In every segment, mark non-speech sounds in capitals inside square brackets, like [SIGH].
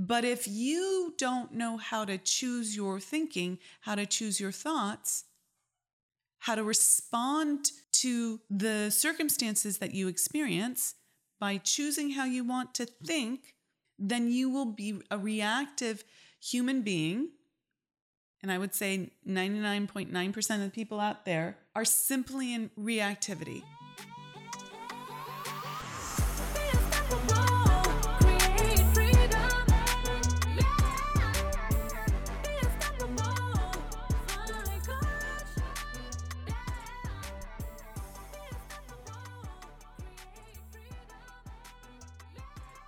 But if you don't know how to choose your thinking, how to choose your thoughts, how to respond to the circumstances that you experience by choosing how you want to think, then you will be a reactive human being. And I would say 99.9% of the people out there are simply in reactivity.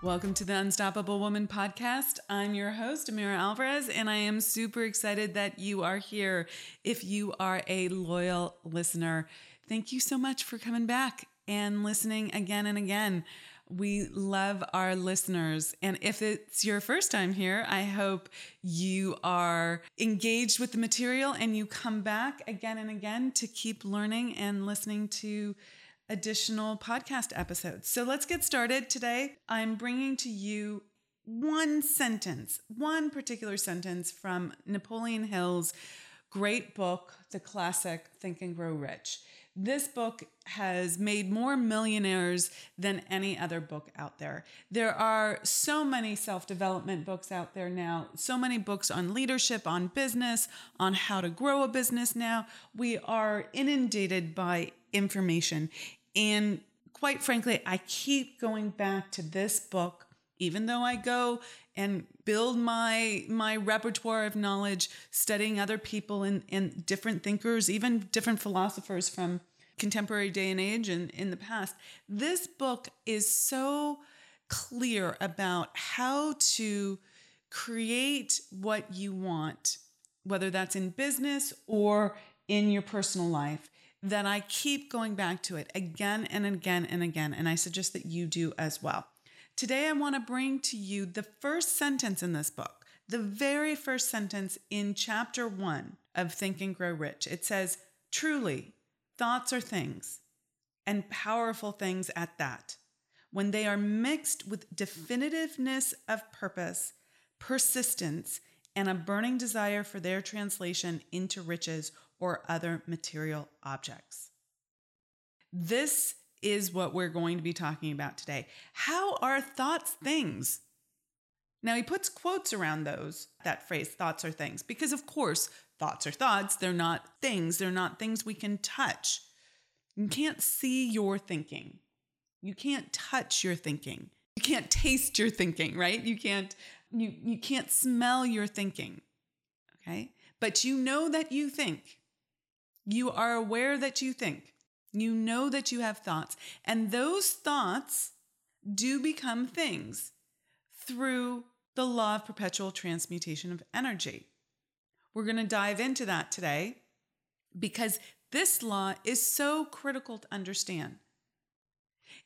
Welcome to the Unstoppable Woman podcast. I'm your host, Amira Alvarez, and I am super excited that you are here. If you are a loyal listener, thank you so much for coming back and listening again and again. We love our listeners. And if it's your first time here, I hope you are engaged with the material and you come back again and again to keep learning and listening to additional podcast episodes. So let's get started. Today, I'm bringing to you one sentence, one particular sentence from Napoleon Hill's great book, the classic Think and Grow Rich. This book has made more millionaires than any other book out there. There are so many self development books out there now, so many books on leadership, on business, on how to grow a business now. We are inundated by information. And quite frankly, I keep going back to this book, even though I go and build my my repertoire of knowledge, studying other people and, and different thinkers, even different philosophers from contemporary day and age and in the past. This book is so clear about how to create what you want, whether that's in business or in your personal life that I keep going back to it again and again and again. And I suggest that you do as well. Today, I want to bring to you the first sentence in this book, the very first sentence in chapter one of Think and Grow Rich. It says, Truly, thoughts are things, and powerful things at that. When they are mixed with definitiveness of purpose, persistence, and a burning desire for their translation into riches or other material objects. This is what we're going to be talking about today. How are thoughts things? Now, he puts quotes around those, that phrase, thoughts are things, because of course, thoughts are thoughts. They're not things, they're not things we can touch. You can't see your thinking, you can't touch your thinking, you can't taste your thinking, right? You can't. You, you can't smell your thinking. Okay. But you know that you think. You are aware that you think. You know that you have thoughts. And those thoughts do become things through the law of perpetual transmutation of energy. We're going to dive into that today because this law is so critical to understand.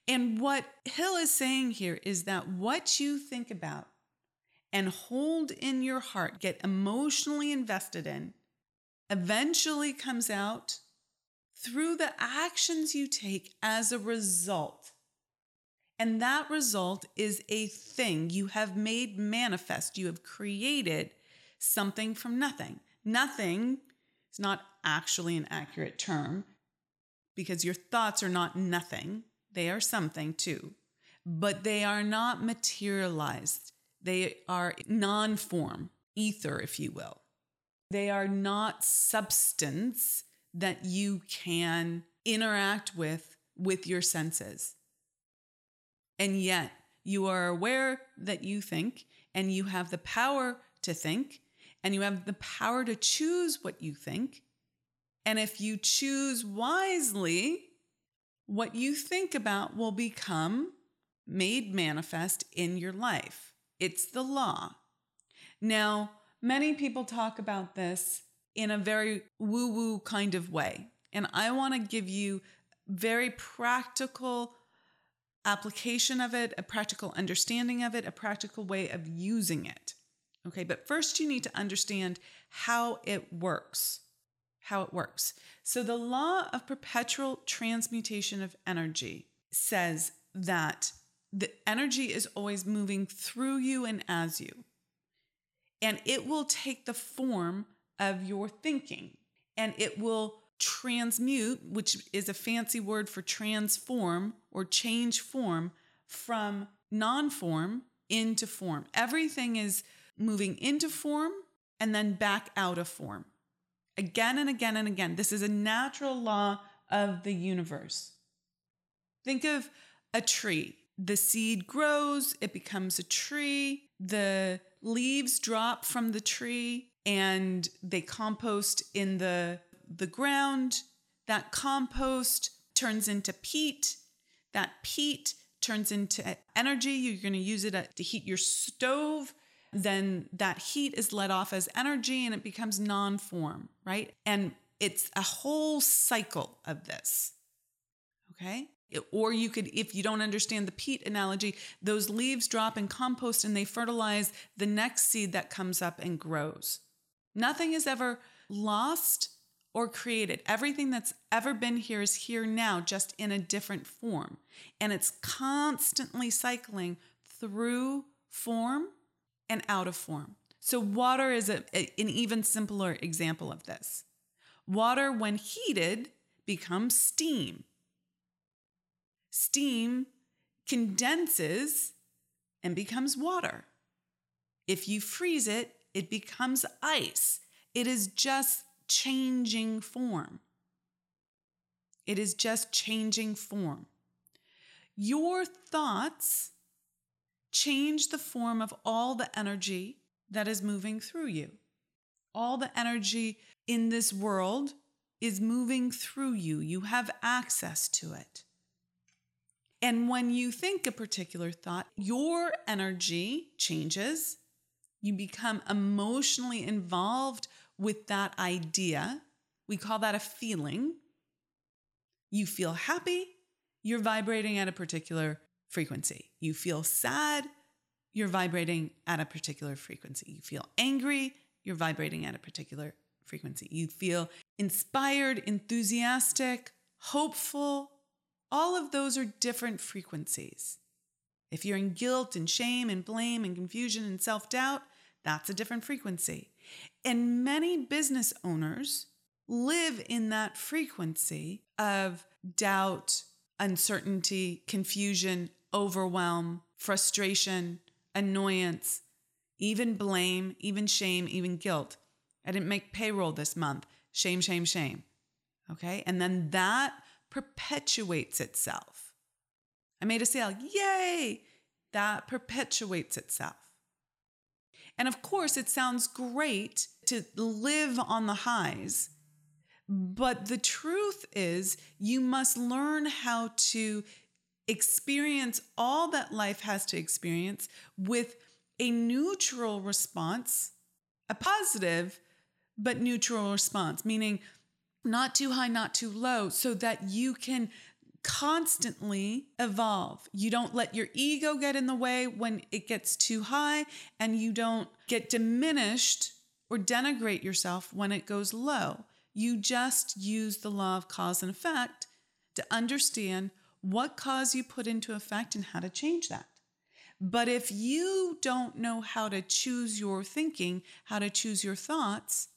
And what Hill is saying here is that what you think about and hold in your heart, get emotionally invested in, eventually comes out through the actions you take as a result. And that result is a thing you have made manifest. You have created something from nothing. Nothing is not actually an accurate term because your thoughts are not nothing, they are something too, but they are not materialized. They are non form, ether, if you will. They are not substance that you can interact with with your senses. And yet, you are aware that you think, and you have the power to think, and you have the power to choose what you think. And if you choose wisely, what you think about will become made manifest in your life. It's the law. Now, Many people talk about this in a very woo woo kind of way. And I want to give you very practical application of it, a practical understanding of it, a practical way of using it. Okay, but first you need to understand how it works. How it works. So, the law of perpetual transmutation of energy says that the energy is always moving through you and as you. And it will take the form of your thinking and it will transmute, which is a fancy word for transform or change form from non form into form. Everything is moving into form and then back out of form. Again and again and again. This is a natural law of the universe. Think of a tree. The seed grows, it becomes a tree. The leaves drop from the tree and they compost in the, the ground. That compost turns into peat. That peat turns into energy. You're going to use it to heat your stove. Then that heat is let off as energy and it becomes non form, right? And it's a whole cycle of this. Okay. Or you could, if you don't understand the peat analogy, those leaves drop in compost and they fertilize the next seed that comes up and grows. Nothing is ever lost or created. Everything that's ever been here is here now, just in a different form. And it's constantly cycling through form and out of form. So, water is a, a, an even simpler example of this. Water, when heated, becomes steam. Steam condenses and becomes water. If you freeze it, it becomes ice. It is just changing form. It is just changing form. Your thoughts change the form of all the energy that is moving through you. All the energy in this world is moving through you. You have access to it. And when you think a particular thought, your energy changes. You become emotionally involved with that idea. We call that a feeling. You feel happy, you're vibrating at a particular frequency. You feel sad, you're vibrating at a particular frequency. You feel angry, you're vibrating at a particular frequency. You feel inspired, enthusiastic, hopeful. All of those are different frequencies. If you're in guilt and shame and blame and confusion and self doubt, that's a different frequency. And many business owners live in that frequency of doubt, uncertainty, confusion, overwhelm, frustration, annoyance, even blame, even shame, even guilt. I didn't make payroll this month. Shame, shame, shame. Okay. And then that perpetuates itself. I made a sale. Yay. That perpetuates itself. And of course, it sounds great to live on the highs. But the truth is, you must learn how to experience all that life has to experience with a neutral response, a positive but neutral response, meaning not too high, not too low, so that you can constantly evolve. You don't let your ego get in the way when it gets too high, and you don't get diminished or denigrate yourself when it goes low. You just use the law of cause and effect to understand what cause you put into effect and how to change that. But if you don't know how to choose your thinking, how to choose your thoughts,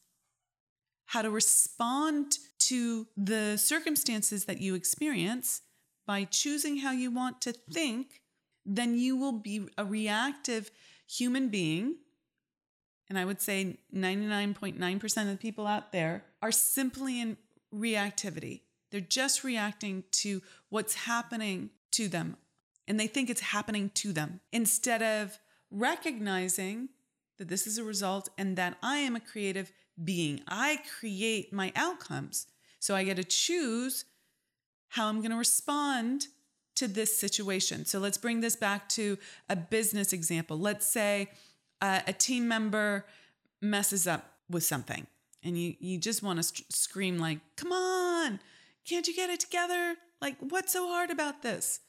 how to respond to the circumstances that you experience by choosing how you want to think, then you will be a reactive human being. And I would say 99.9% of the people out there are simply in reactivity. They're just reacting to what's happening to them, and they think it's happening to them instead of recognizing that this is a result and that I am a creative being. I create my outcomes. So I get to choose how I'm going to respond to this situation. So let's bring this back to a business example. Let's say uh, a team member messes up with something and you you just want to st- scream like, "Come on! Can't you get it together? Like what's so hard about this?"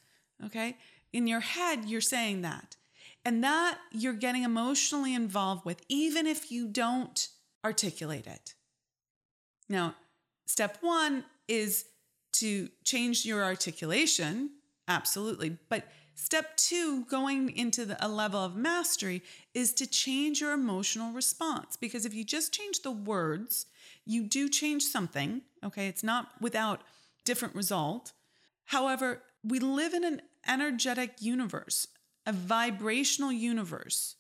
Okay? In your head you're saying that. And that you're getting emotionally involved with even if you don't articulate it. Now, step one is to change your articulation, absolutely. But Step two, going into the, a level of mastery, is to change your emotional response. Because if you just change the words, you do change something. Okay. It's not without different result. However, we live in an energetic universe, a vibrational universe.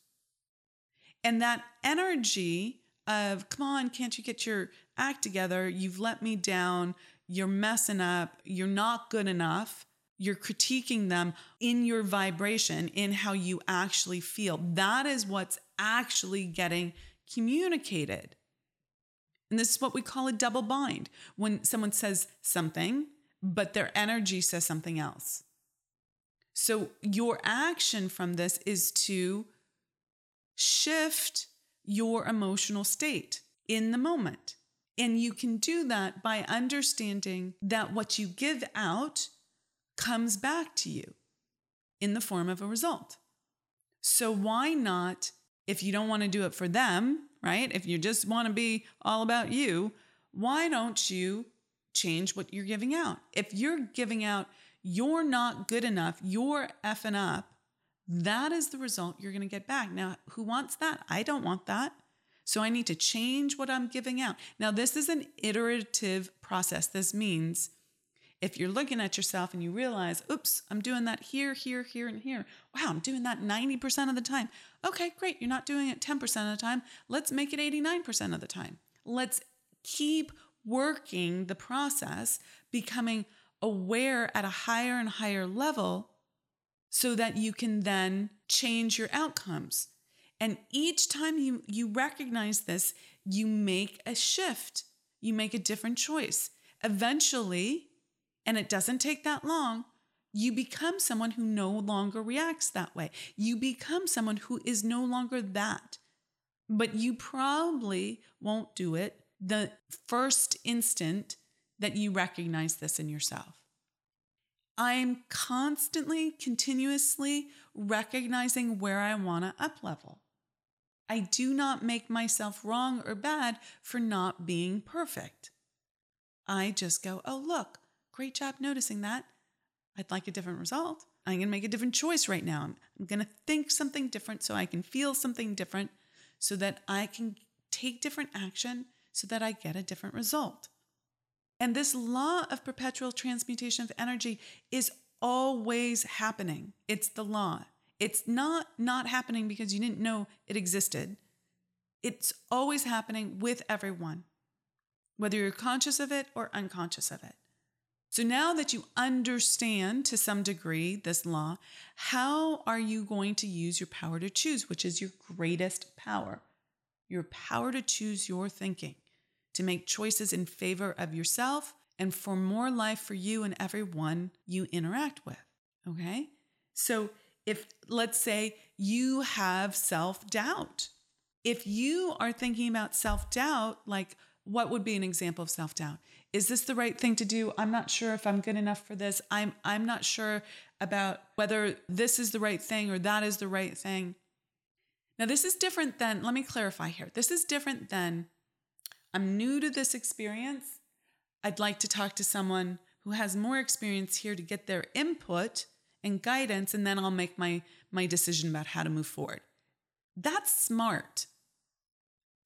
And that energy of, come on, can't you get your act together? You've let me down. You're messing up. You're not good enough. You're critiquing them in your vibration, in how you actually feel. That is what's actually getting communicated. And this is what we call a double bind when someone says something, but their energy says something else. So, your action from this is to shift your emotional state in the moment. And you can do that by understanding that what you give out comes back to you in the form of a result. So, why not, if you don't want to do it for them, right? If you just want to be all about you, why don't you change what you're giving out? If you're giving out, you're not good enough, you're effing up, that is the result you're going to get back. Now, who wants that? I don't want that. So I need to change what I'm giving out. Now, this is an iterative process. This means if you're looking at yourself and you realize, oops, I'm doing that here, here, here, and here. Wow, I'm doing that 90% of the time. Okay, great. You're not doing it 10% of the time. Let's make it 89% of the time. Let's keep working the process, becoming aware at a higher and higher level so that you can then change your outcomes. And each time you, you recognize this, you make a shift, you make a different choice. Eventually, and it doesn't take that long, you become someone who no longer reacts that way. You become someone who is no longer that. But you probably won't do it the first instant that you recognize this in yourself. I'm constantly, continuously recognizing where I want to up level. I do not make myself wrong or bad for not being perfect. I just go, oh, look, great job noticing that. I'd like a different result. I'm going to make a different choice right now. I'm, going to think something different so I can feel something different so that I can take different action so that I get a different result. And this law of perpetual transmutation of energy is always happening. It's the law. It's not not happening because you didn't know it existed. It's always happening with everyone, whether you're conscious of it or unconscious of it. So now that you understand to some degree this law, how are you going to use your power to choose, which is your greatest power? Your power to choose your thinking, to make choices in favor of yourself and for more life for you and everyone you interact with. Okay? So if let's say you have self doubt, if you are thinking about self doubt, like what would be an example of self doubt? Is this the right thing to do? I'm not sure if I'm good enough for this. I'm I'm not sure about whether this is the right thing or that is the right thing. Now this is different than let me clarify here. This is different than I'm new to this experience. I'd like to talk to someone who has more experience here to get their input and guidance and then I'll make my my decision about how to move forward. That's smart.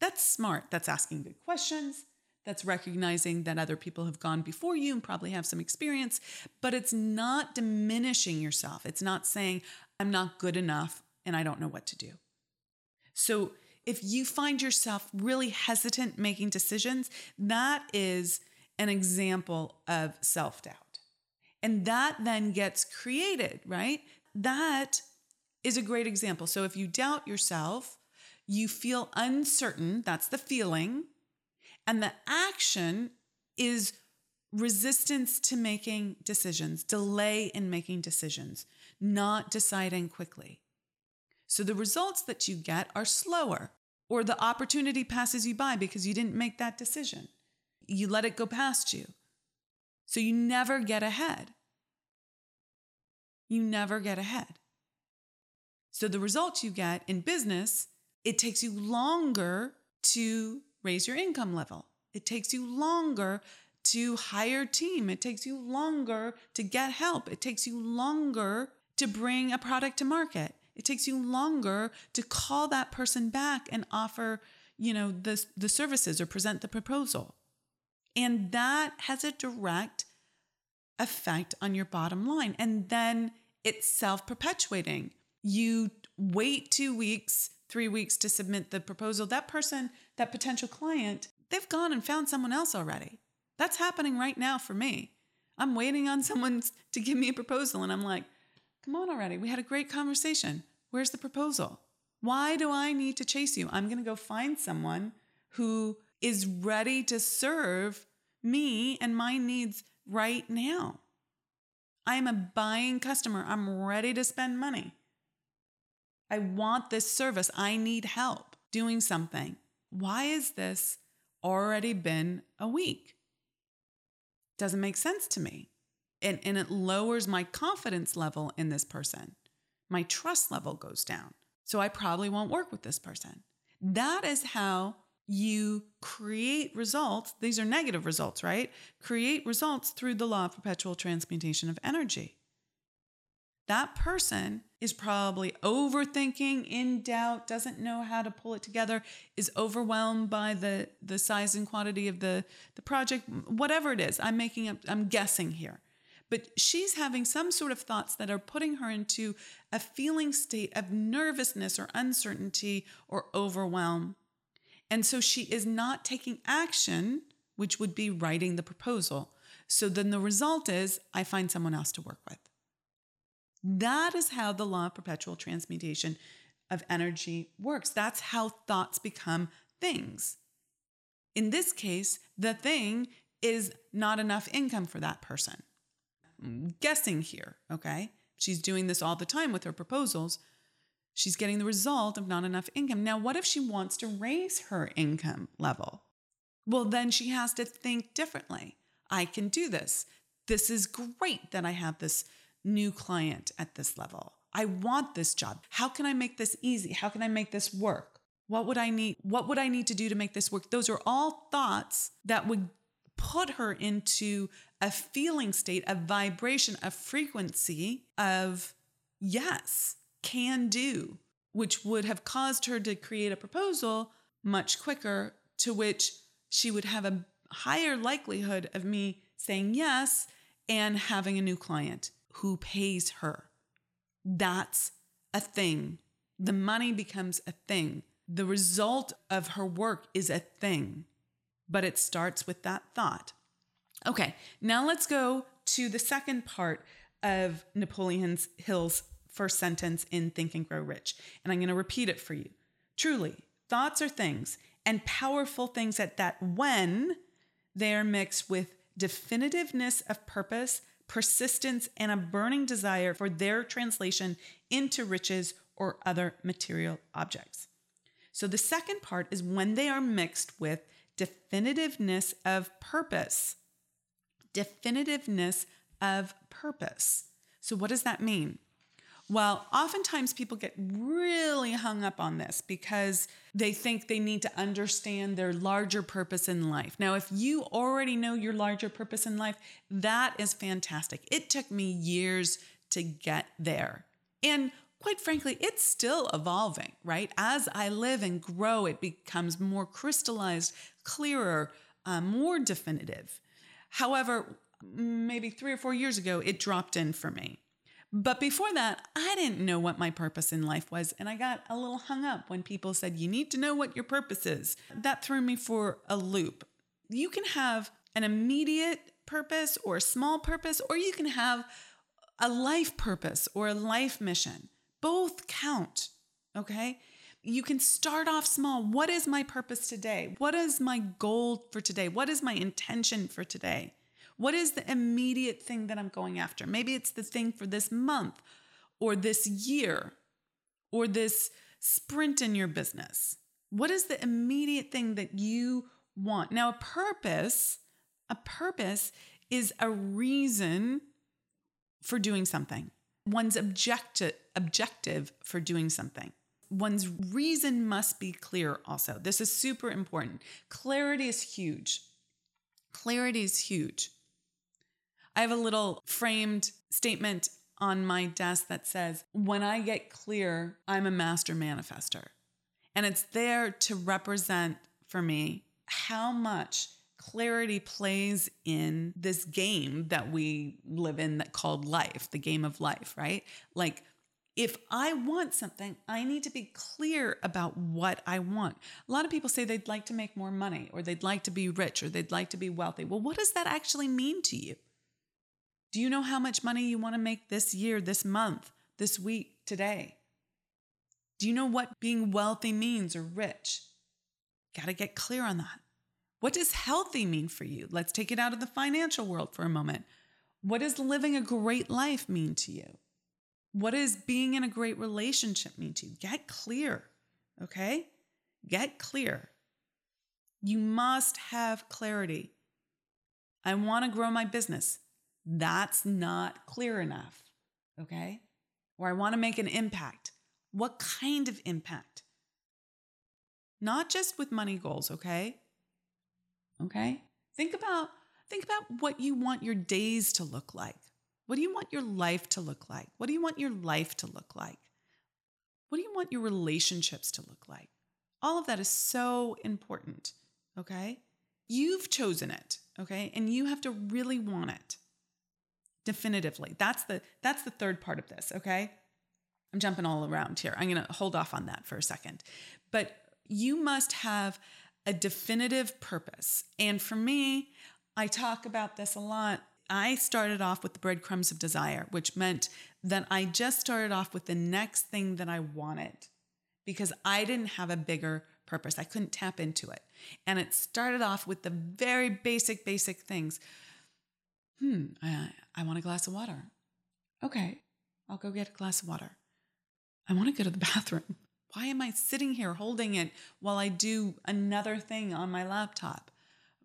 That's smart. That's asking good questions. That's recognizing that other people have gone before you and probably have some experience, but it's not diminishing yourself. It's not saying, I'm not good enough and I don't know what to do. So if you find yourself really hesitant making decisions, that is an example of self doubt. And that then gets created, right? That is a great example. So if you doubt yourself, you feel uncertain, that's the feeling. And the action is resistance to making decisions, delay in making decisions, not deciding quickly. So the results that you get are slower, or the opportunity passes you by because you didn't make that decision. You let it go past you. So you never get ahead. You never get ahead. So the results you get in business, it takes you longer to raise your income level. It takes you longer to hire team. It takes you longer to get help. It takes you longer to bring a product to market. It takes you longer to call that person back and offer, you know, the, the services or present the proposal. And that has a direct effect on your bottom line. And then it's self perpetuating. You wait two weeks, three weeks to submit the proposal. That person, that potential client, they've gone and found someone else already. That's happening right now for me. I'm waiting on someone to give me a proposal, and I'm like, come on already. We had a great conversation. Where's the proposal? Why do I need to chase you? I'm going to go find someone who is ready to serve me and my needs right now. I am a buying customer. I'm ready to spend money. I want this service. I need help doing something. Why is this already been a week? Doesn't make sense to me. And, and it lowers my confidence level in this person. My trust level goes down. So I probably won't work with this person. That is how you create results. These are negative results, right? Create results through the law of perpetual transmutation of energy. That person is probably overthinking, in doubt, doesn't know how to pull it together, is overwhelmed by the, the size and quantity of the, the project, whatever it is. I'm making up, I'm guessing here. But she's having some sort of thoughts that are putting her into a feeling state of nervousness or uncertainty or overwhelm. And so she is not taking action, which would be writing the proposal. So then the result is I find someone else to work with. That is how the law of perpetual transmutation of energy works. That's how thoughts become things. In this case, the thing is not enough income for that person. Guessing here, okay? She's doing this all the time with her proposals. She's getting the result of not enough income. Now, what if she wants to raise her income level? Well, then she has to think differently. I can do this. This is great that I have this new client at this level. I want this job. How can I make this easy? How can I make this work? What would I need? What would I need to do to make this work? Those are all thoughts that would put her into a feeling state, a vibration, a frequency of yes, can do, which would have caused her to create a proposal much quicker, to which she would have a higher likelihood of me saying yes and having a new client who pays her. That's a thing. The money becomes a thing. The result of her work is a thing, but it starts with that thought. Okay, now let's go to the second part of Napoleon Hill's first sentence in Think and Grow Rich. And I'm going to repeat it for you. Truly, thoughts are things and powerful things at that when they are mixed with definitiveness of purpose, persistence, and a burning desire for their translation into riches or other material objects. So the second part is when they are mixed with definitiveness of purpose. Definitiveness of purpose. So, what does that mean? Well, oftentimes people get really hung up on this because they think they need to understand their larger purpose in life. Now, if you already know your larger purpose in life, that is fantastic. It took me years to get there. And quite frankly, it's still evolving, right? As I live and grow, it becomes more crystallized, clearer, uh, more definitive. However, maybe three or four years ago, it dropped in for me. But before that, I didn't know what my purpose in life was. And I got a little hung up when people said, you need to know what your purpose is. That threw me for a loop. You can have an immediate purpose or a small purpose, or you can have a life purpose or a life mission. Both count, okay? You can start off small. What is my purpose today? What is my goal for today? What is my intention for today? What is the immediate thing that I'm going after? Maybe it's the thing for this month or this year or this sprint in your business. What is the immediate thing that you want? Now, a purpose, a purpose is a reason for doing something. One's objective objective for doing something. One's reason must be clear also. This is super important. Clarity is huge. Clarity is huge. I have a little framed statement on my desk that says, When I get clear, I'm a master manifester. And it's there to represent for me how much clarity plays in this game that we live in that called life, the game of life, right? Like if I want something, I need to be clear about what I want. A lot of people say they'd like to make more money or they'd like to be rich or they'd like to be wealthy. Well, what does that actually mean to you? Do you know how much money you want to make this year, this month, this week, today? Do you know what being wealthy means or rich? Got to get clear on that. What does healthy mean for you? Let's take it out of the financial world for a moment. What does living a great life mean to you? What does being in a great relationship mean to you? Get clear, okay? Get clear. You must have clarity. I want to grow my business. That's not clear enough, okay? Or I want to make an impact. What kind of impact? Not just with money goals, okay? Okay? Think about think about what you want your days to look like. What do you want your life to look like? What do you want your life to look like? What do you want your relationships to look like? All of that is so important, okay? You've chosen it, okay? And you have to really want it. Definitively. That's the that's the third part of this, okay? I'm jumping all around here. I'm going to hold off on that for a second. But you must have a definitive purpose. And for me, I talk about this a lot I started off with the breadcrumbs of desire, which meant that I just started off with the next thing that I wanted because I didn't have a bigger purpose. I couldn't tap into it. And it started off with the very basic, basic things. Hmm, I, I want a glass of water. Okay, I'll go get a glass of water. I want to go to the [LAUGHS] bathroom. Why am I sitting here holding it while I do another thing on my laptop?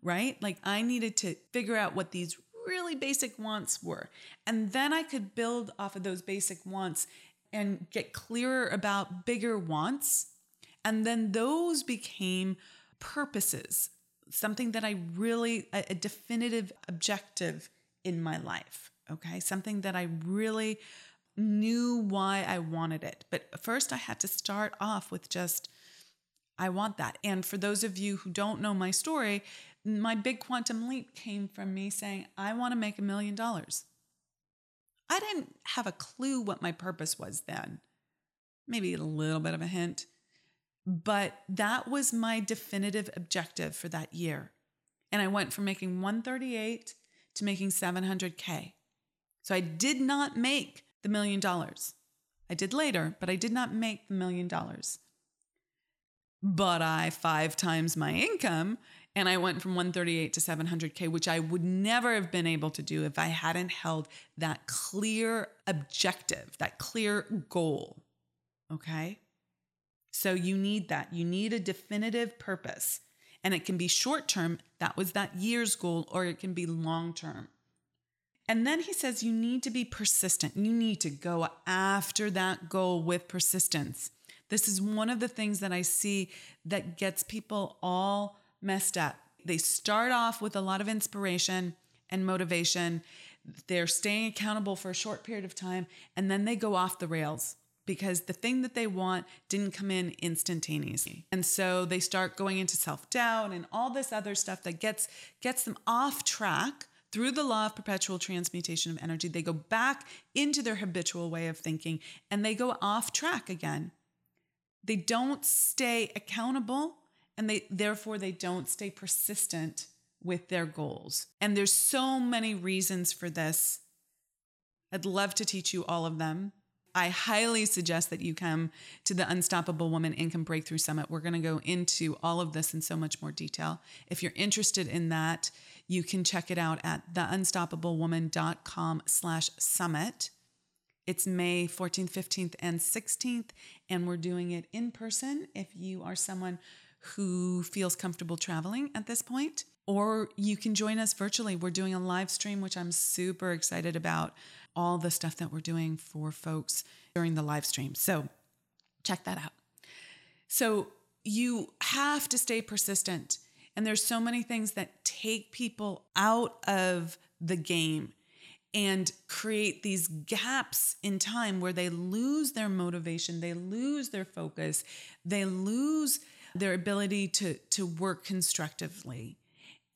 Right? Like I needed to figure out what these really basic wants were. And then I could build off of those basic wants and get clearer about bigger wants. And then those became purposes, something that I really, a, a definitive objective in my life. Okay. Something that I really knew why I wanted it. But first, I had to start off with just, I want that. And for those of you who don't know my story, my big quantum leap came from me saying, I want to make a million dollars. I didn't have a clue what my purpose was then, maybe a little bit of a hint, but that was my definitive objective for that year. And I went from making 138 to making 700K. So I did not make the million dollars. I did later, but I did not make the million dollars. But I five times my income and I went from 138 to 700K, which I would never have been able to do if I hadn't held that clear objective, that clear goal. Okay. So you need that. You need a definitive purpose. And it can be short term, that was that year's goal, or it can be long term. And then he says you need to be persistent. You need to go after that goal with persistence. This is one of the things that I see that gets people all messed up. They start off with a lot of inspiration and motivation. They're staying accountable for a short period of time, and then they go off the rails because the thing that they want didn't come in instantaneously. And so they start going into self-doubt and all this other stuff that gets gets them off track through the law of perpetual transmutation of energy. They go back into their habitual way of thinking and they go off track again. They don't stay accountable and they therefore they don't stay persistent with their goals. And there's so many reasons for this. I'd love to teach you all of them. I highly suggest that you come to the Unstoppable Woman Income Breakthrough Summit. We're going to go into all of this in so much more detail. If you're interested in that, you can check it out at theunstoppablewoman.com slash summit. It's May 14th, 15th, and 16th, and we're doing it in person. If you are someone who feels comfortable traveling at this point, or you can join us virtually. We're doing a live stream, which I'm super excited about all the stuff that we're doing for folks during the live stream. So check that out. So you have to stay persistent. And there's so many things that take people out of the game. and create these gaps in time where they lose their motivation, they lose their focus, they lose their ability to, to work constructively.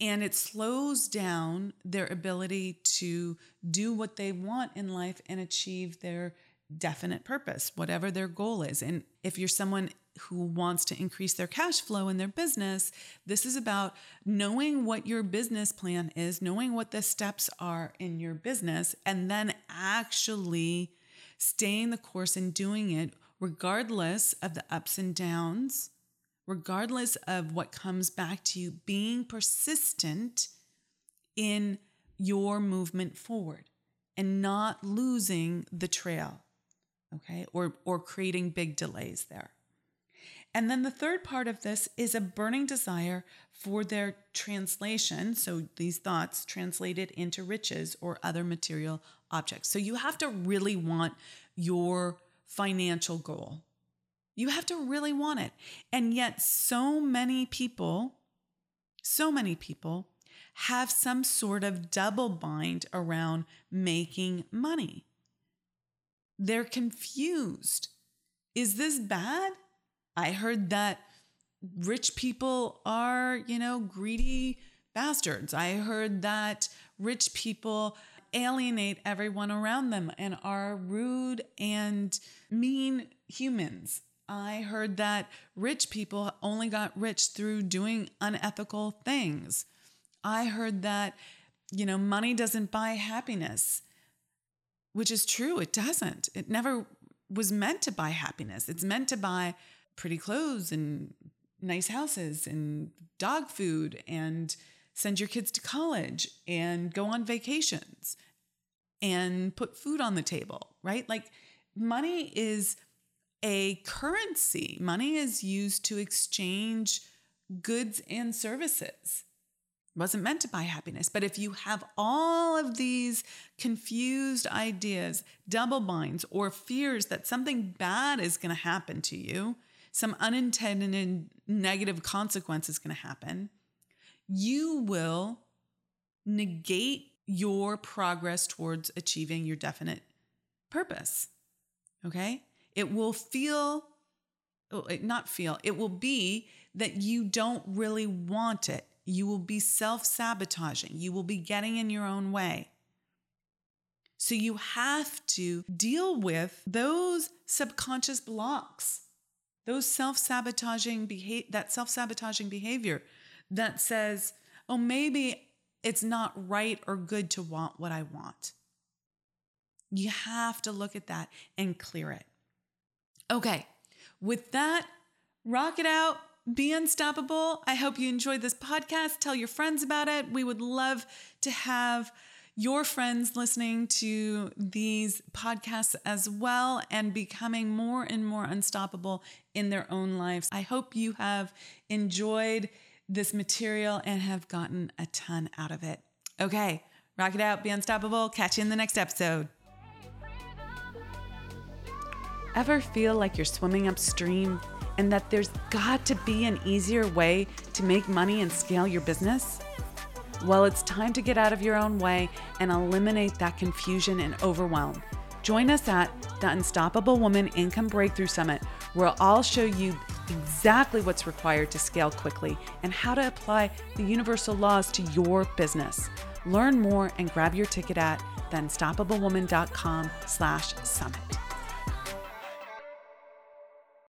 And it slows down their ability to do what they want in life and achieve their definite purpose, whatever their goal is. And if you're someone who wants to increase their cash flow in their business, this is about knowing what your business plan is, knowing what the steps are in your business, and then actually staying the course and doing it regardless of the ups and downs, regardless of what comes back to you, being persistent in your movement forward and not losing the trail okay or or creating big delays there and then the third part of this is a burning desire for their translation. So these thoughts translated into riches or other material objects. So you have to really want your financial goal. You have to really want it. And yet, so many people, so many people have some sort of double bind around making money. They're confused. Is this bad? I heard that rich people are, you know, greedy bastards. I heard that rich people alienate everyone around them and are rude and mean humans. I heard that rich people only got rich through doing unethical things. I heard that, you know, money doesn't buy happiness, which is true. It doesn't. It never was meant to buy happiness. It's meant to buy pretty clothes and nice houses and dog food and send your kids to college and go on vacations and put food on the table, right? Like money is a currency. Money is used to exchange goods and services. It wasn't meant to buy happiness. But if you have all of these confused ideas, double binds, or fears that something bad is going to happen to you, some unintended negative consequence is going to happen, you will negate your progress towards achieving your definite purpose. Okay? It will feel, oh, not feel, it will be that you don't really want it. You will be self sabotaging. You will be getting in your own way. So you have to deal with those subconscious blocks those self-sabotaging behavior that self-sabotaging behavior that says oh maybe it's not right or good to want what i want you have to look at that and clear it okay with that rock it out be unstoppable i hope you enjoyed this podcast tell your friends about it we would love to have your friends listening to these podcasts as well and becoming more and more unstoppable in their own lives. I hope you have enjoyed this material and have gotten a ton out of it. Okay, rock it out, be unstoppable. Catch you in the next episode. Ever feel like you're swimming upstream and that there's got to be an easier way to make money and scale your business? Well, it's time to get out of your own way and eliminate that confusion and overwhelm. Join us at the Unstoppable Woman Income Breakthrough Summit, where I'll show you exactly what's required to scale quickly and how to apply the universal laws to your business. Learn more and grab your ticket at theunstoppablewoman.com slash summit.